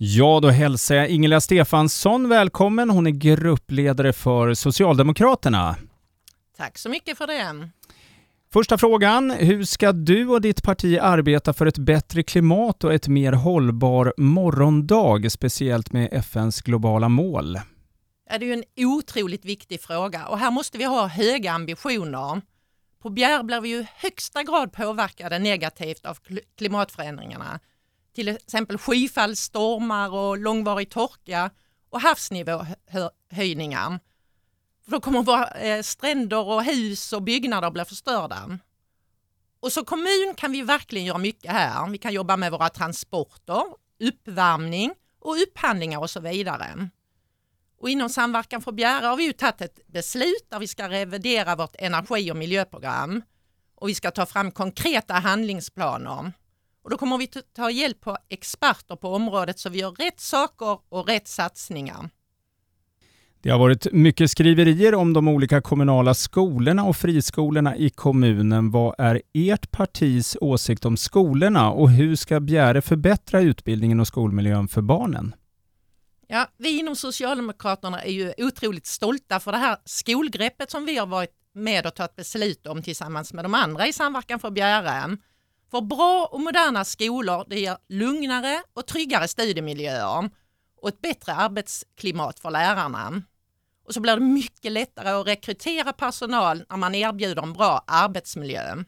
Ja, då hälsar jag Ingela Stefansson välkommen. Hon är gruppledare för Socialdemokraterna. Tack så mycket för det. Första frågan. Hur ska du och ditt parti arbeta för ett bättre klimat och ett mer hållbar morgondag, speciellt med FNs globala mål? Ja, det är ju en otroligt viktig fråga och här måste vi ha höga ambitioner. På Bjär blir vi ju högsta grad påverkade negativt av klimatförändringarna. Till exempel skyfall, stormar och långvarig torka och havsnivåhöjningar. Då kommer våra eh, stränder och hus och byggnader bli förstörda. Och som kommun kan vi verkligen göra mycket här. Vi kan jobba med våra transporter, uppvärmning och upphandlingar och så vidare. Och inom Samverkan för Bjäre har vi ju tagit ett beslut där vi ska revidera vårt energi och miljöprogram och vi ska ta fram konkreta handlingsplaner. Och då kommer vi ta hjälp på experter på området så vi gör rätt saker och rätt satsningar. Det har varit mycket skriverier om de olika kommunala skolorna och friskolorna i kommunen. Vad är ert partis åsikt om skolorna och hur ska Bjäre förbättra utbildningen och skolmiljön för barnen? Ja, vi inom Socialdemokraterna är ju otroligt stolta för det här skolgreppet som vi har varit med och tagit beslut om tillsammans med de andra i Samverkan för Bjäre. För bra och moderna skolor det ger lugnare och tryggare studiemiljöer och ett bättre arbetsklimat för lärarna. Och så blir det mycket lättare att rekrytera personal när man erbjuder en bra arbetsmiljö.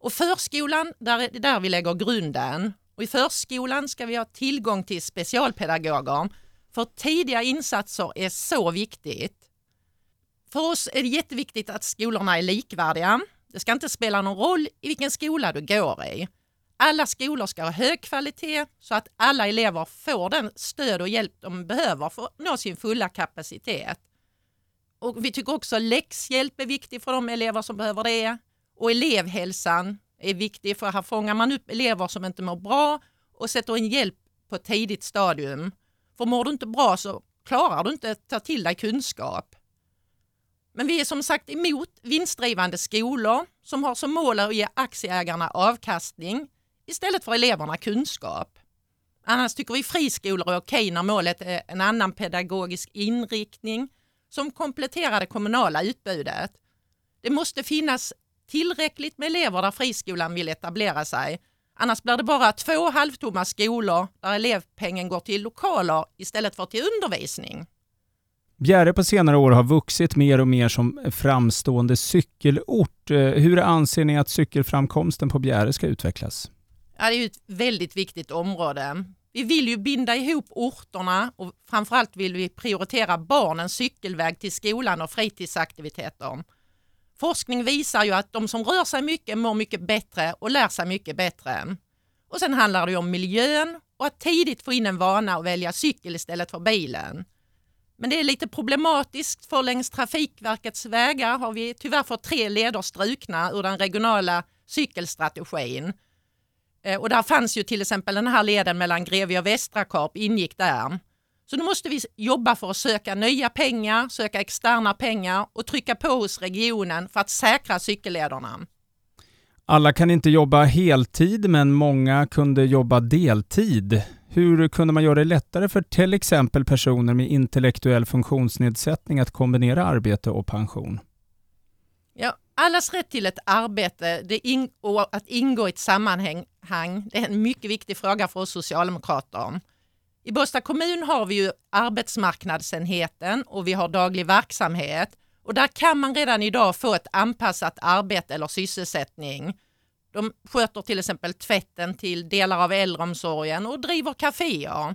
Och förskolan, där är det där vi lägger grunden. Och I förskolan ska vi ha tillgång till specialpedagoger för tidiga insatser är så viktigt. För oss är det jätteviktigt att skolorna är likvärdiga. Det ska inte spela någon roll i vilken skola du går i. Alla skolor ska ha hög kvalitet så att alla elever får den stöd och hjälp de behöver för att nå sin fulla kapacitet. Och vi tycker också läxhjälp är viktig för de elever som behöver det. Och elevhälsan är viktig för här fångar man upp elever som inte mår bra och sätter in hjälp på ett tidigt stadium. För mår du inte bra så klarar du inte att ta till dig kunskap. Men vi är som sagt emot vinstdrivande skolor som har som mål att ge aktieägarna avkastning istället för eleverna kunskap. Annars tycker vi friskolor är okej när målet är en annan pedagogisk inriktning som kompletterar det kommunala utbudet. Det måste finnas tillräckligt med elever där friskolan vill etablera sig. Annars blir det bara två halvtomma skolor där elevpengen går till lokaler istället för till undervisning. Bjäre på senare år har vuxit mer och mer som framstående cykelort. Eh, hur anser ni att cykelframkomsten på Bjäre ska utvecklas? Ja, det är ett väldigt viktigt område. Vi vill ju binda ihop orterna och framförallt vill vi prioritera barnens cykelväg till skolan och fritidsaktiviteter. Forskning visar ju att de som rör sig mycket mår mycket bättre och lär sig mycket bättre. Och sen handlar det om miljön och att tidigt få in en vana att välja cykel istället för bilen. Men det är lite problematiskt för längs Trafikverkets vägar har vi tyvärr fått tre leder strukna ur den regionala cykelstrategin. Eh, och där fanns ju till exempel den här leden mellan Grevie och Västrakarp ingick där. Så nu måste vi jobba för att söka nya pengar, söka externa pengar och trycka på hos regionen för att säkra cykellederna. Alla kan inte jobba heltid, men många kunde jobba deltid. Hur kunde man göra det lättare för till exempel personer med intellektuell funktionsnedsättning att kombinera arbete och pension? Ja, allas rätt till ett arbete det in, och att ingå i ett sammanhang det är en mycket viktig fråga för oss socialdemokrater. I Båstad kommun har vi ju arbetsmarknadsenheten och vi har daglig verksamhet och där kan man redan idag få ett anpassat arbete eller sysselsättning. De sköter till exempel tvätten till delar av äldreomsorgen och driver kaféer.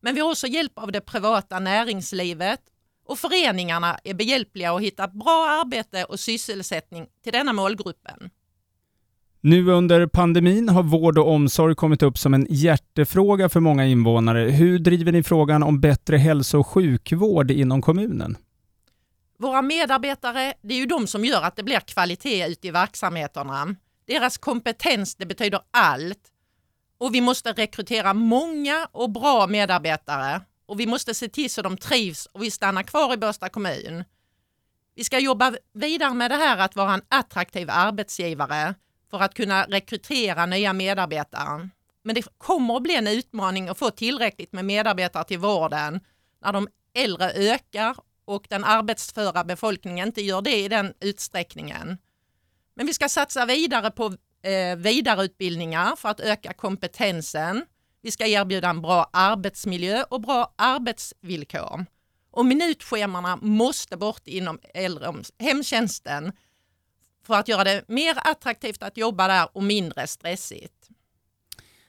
Men vi har också hjälp av det privata näringslivet och föreningarna är behjälpliga att hitta bra arbete och sysselsättning till denna målgruppen. Nu under pandemin har vård och omsorg kommit upp som en hjärtefråga för många invånare. Hur driver ni frågan om bättre hälso och sjukvård inom kommunen? Våra medarbetare, det är ju de som gör att det blir kvalitet ute i verksamheterna. Deras kompetens, det betyder allt. Och vi måste rekrytera många och bra medarbetare och vi måste se till så de trivs och vi stannar kvar i Båstad kommun. Vi ska jobba vidare med det här att vara en attraktiv arbetsgivare för att kunna rekrytera nya medarbetare. men det kommer att bli en utmaning att få tillräckligt med medarbetare till vården när de äldre ökar och den arbetsföra befolkningen inte gör det i den utsträckningen. Men vi ska satsa vidare på eh, vidareutbildningar för att öka kompetensen. Vi ska erbjuda en bra arbetsmiljö och bra arbetsvillkor. Och minutschemarna måste bort inom äldre, hemtjänsten för att göra det mer attraktivt att jobba där och mindre stressigt.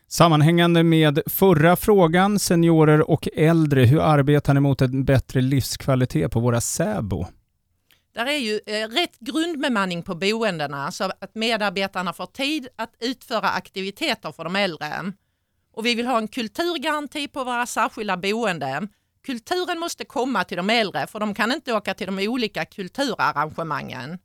Sammanhängande med förra frågan, seniorer och äldre, hur arbetar ni mot en bättre livskvalitet på våra SÄBO? Där är ju eh, rätt grundbemanning på boendena så att medarbetarna får tid att utföra aktiviteter för de äldre. Och vi vill ha en kulturgaranti på våra särskilda boenden. Kulturen måste komma till de äldre för de kan inte åka till de olika kulturarrangemangen.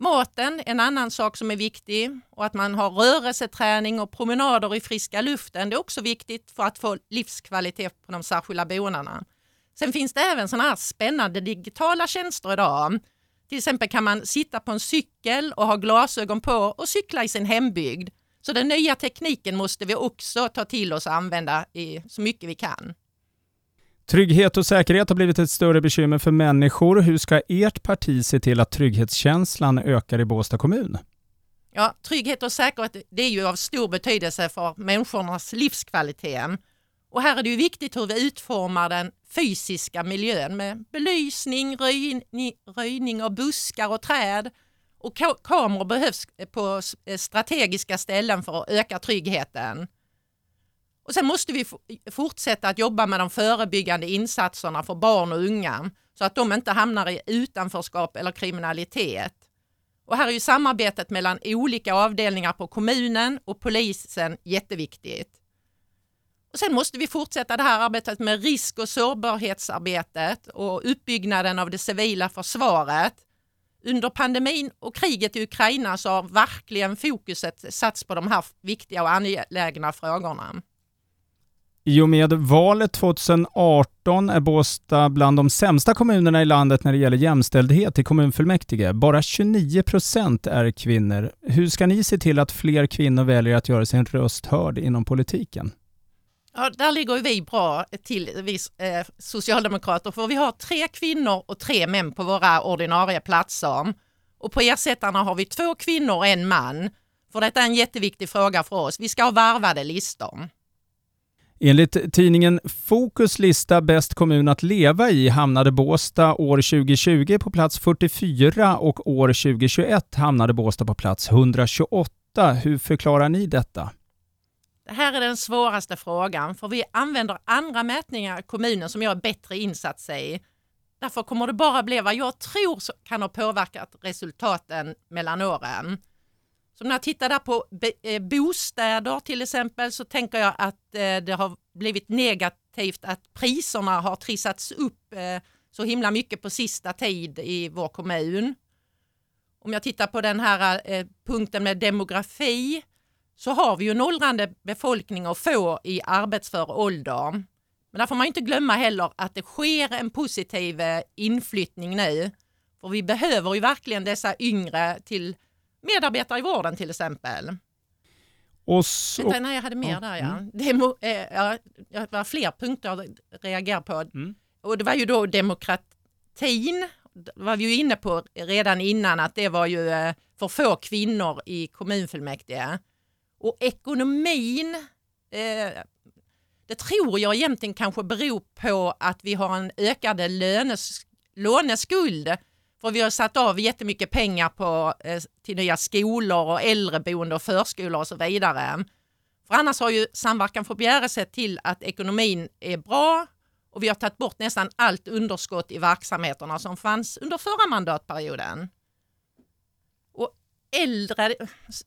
Maten, en annan sak som är viktig och att man har rörelseträning och promenader i friska luften. Det är också viktigt för att få livskvalitet på de särskilda boendena. Sen finns det även sådana här spännande digitala tjänster idag. Till exempel kan man sitta på en cykel och ha glasögon på och cykla i sin hembygd. Så den nya tekniken måste vi också ta till oss och använda i så mycket vi kan. Trygghet och säkerhet har blivit ett större bekymmer för människor. Hur ska ert parti se till att trygghetskänslan ökar i Båstad kommun? Ja, trygghet och säkerhet det är ju av stor betydelse för människornas livskvalitet. Och här är det ju viktigt hur vi utformar den fysiska miljön med belysning, röjning, röjning av buskar och träd. Och kameror behövs eh, på eh, strategiska ställen för att öka tryggheten. Och Sen måste vi fortsätta att jobba med de förebyggande insatserna för barn och unga så att de inte hamnar i utanförskap eller kriminalitet. Och här är ju samarbetet mellan olika avdelningar på kommunen och polisen jätteviktigt. Och sen måste vi fortsätta det här arbetet med risk och sårbarhetsarbetet och uppbyggnaden av det civila försvaret. Under pandemin och kriget i Ukraina så har verkligen fokuset satts på de här viktiga och angelägna frågorna. I och med valet 2018 är Båstad bland de sämsta kommunerna i landet när det gäller jämställdhet i kommunfullmäktige. Bara 29 procent är kvinnor. Hur ska ni se till att fler kvinnor väljer att göra sin röst hörd inom politiken? Ja, där ligger vi bra till, vi eh, socialdemokrater, för vi har tre kvinnor och tre män på våra ordinarie platser. Och på ersättarna har vi två kvinnor och en man. För detta är en jätteviktig fråga för oss. Vi ska ha varvade listor. Enligt tidningen Fokus lista Bäst kommun att leva i hamnade Båsta år 2020 på plats 44 och år 2021 hamnade Båsta på plats 128. Hur förklarar ni detta? Det här är den svåraste frågan för vi använder andra mätningar i kommunen som jag är bättre insatt i. Därför kommer det bara bli vad jag tror kan ha påverkat resultaten mellan åren. Så när jag tittar där på eh, bostäder till exempel så tänker jag att eh, det har blivit negativt att priserna har trissats upp eh, så himla mycket på sista tid i vår kommun. Om jag tittar på den här punkten med demografi så har vi ju en åldrande befolkning och få i arbetsför ålder. Men där får man inte glömma heller att det sker en positiv inflyttning nu. För vi behöver ju verkligen dessa yngre till medarbetare i vården till exempel. Och så, Vänta, nej, jag hade mer där ja. Mm. Demo, eh, ja. Det var fler punkter jag reagerade på. Mm. Och det var ju då demokratin, det var vi ju inne på redan innan att det var ju eh, för få kvinnor i kommunfullmäktige. Och ekonomin, eh, det tror jag egentligen kanske beror på att vi har en ökad lönes, låneskuld för vi har satt av jättemycket pengar på, eh, till nya skolor och äldreboende och förskolor och så vidare. För annars har ju Samverkan för Bjäre sett till att ekonomin är bra och vi har tagit bort nästan allt underskott i verksamheterna som fanns under förra mandatperioden. Äldre,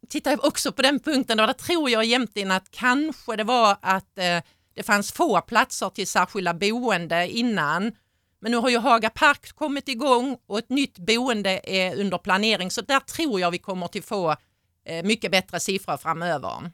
tittar jag också på den punkten, där tror jag egentligen att kanske det var att eh, det fanns få platser till särskilda boende innan men nu har ju Haga Park kommit igång och ett nytt boende är under planering så där tror jag vi kommer att få eh, mycket bättre siffror framöver.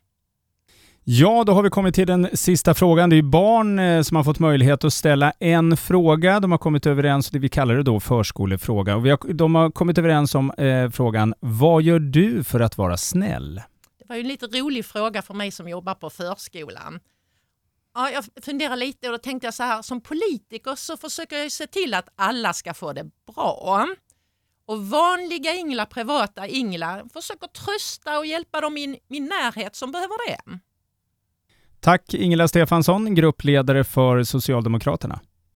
Ja, då har vi kommit till den sista frågan. Det är barn eh, som har fått möjlighet att ställa en fråga. De har kommit överens, det vi kallar det då förskolefråga. Och vi har, de har kommit överens om eh, frågan, vad gör du för att vara snäll? Det var ju en lite rolig fråga för mig som jobbar på förskolan. Ja, jag funderar lite och då tänkte jag så här, som politiker så försöker jag se till att alla ska få det bra. Och vanliga Ingla, privata Ingla, försöker trösta och hjälpa dem i min närhet som behöver det. Tack Ingela Stefansson, gruppledare för Socialdemokraterna.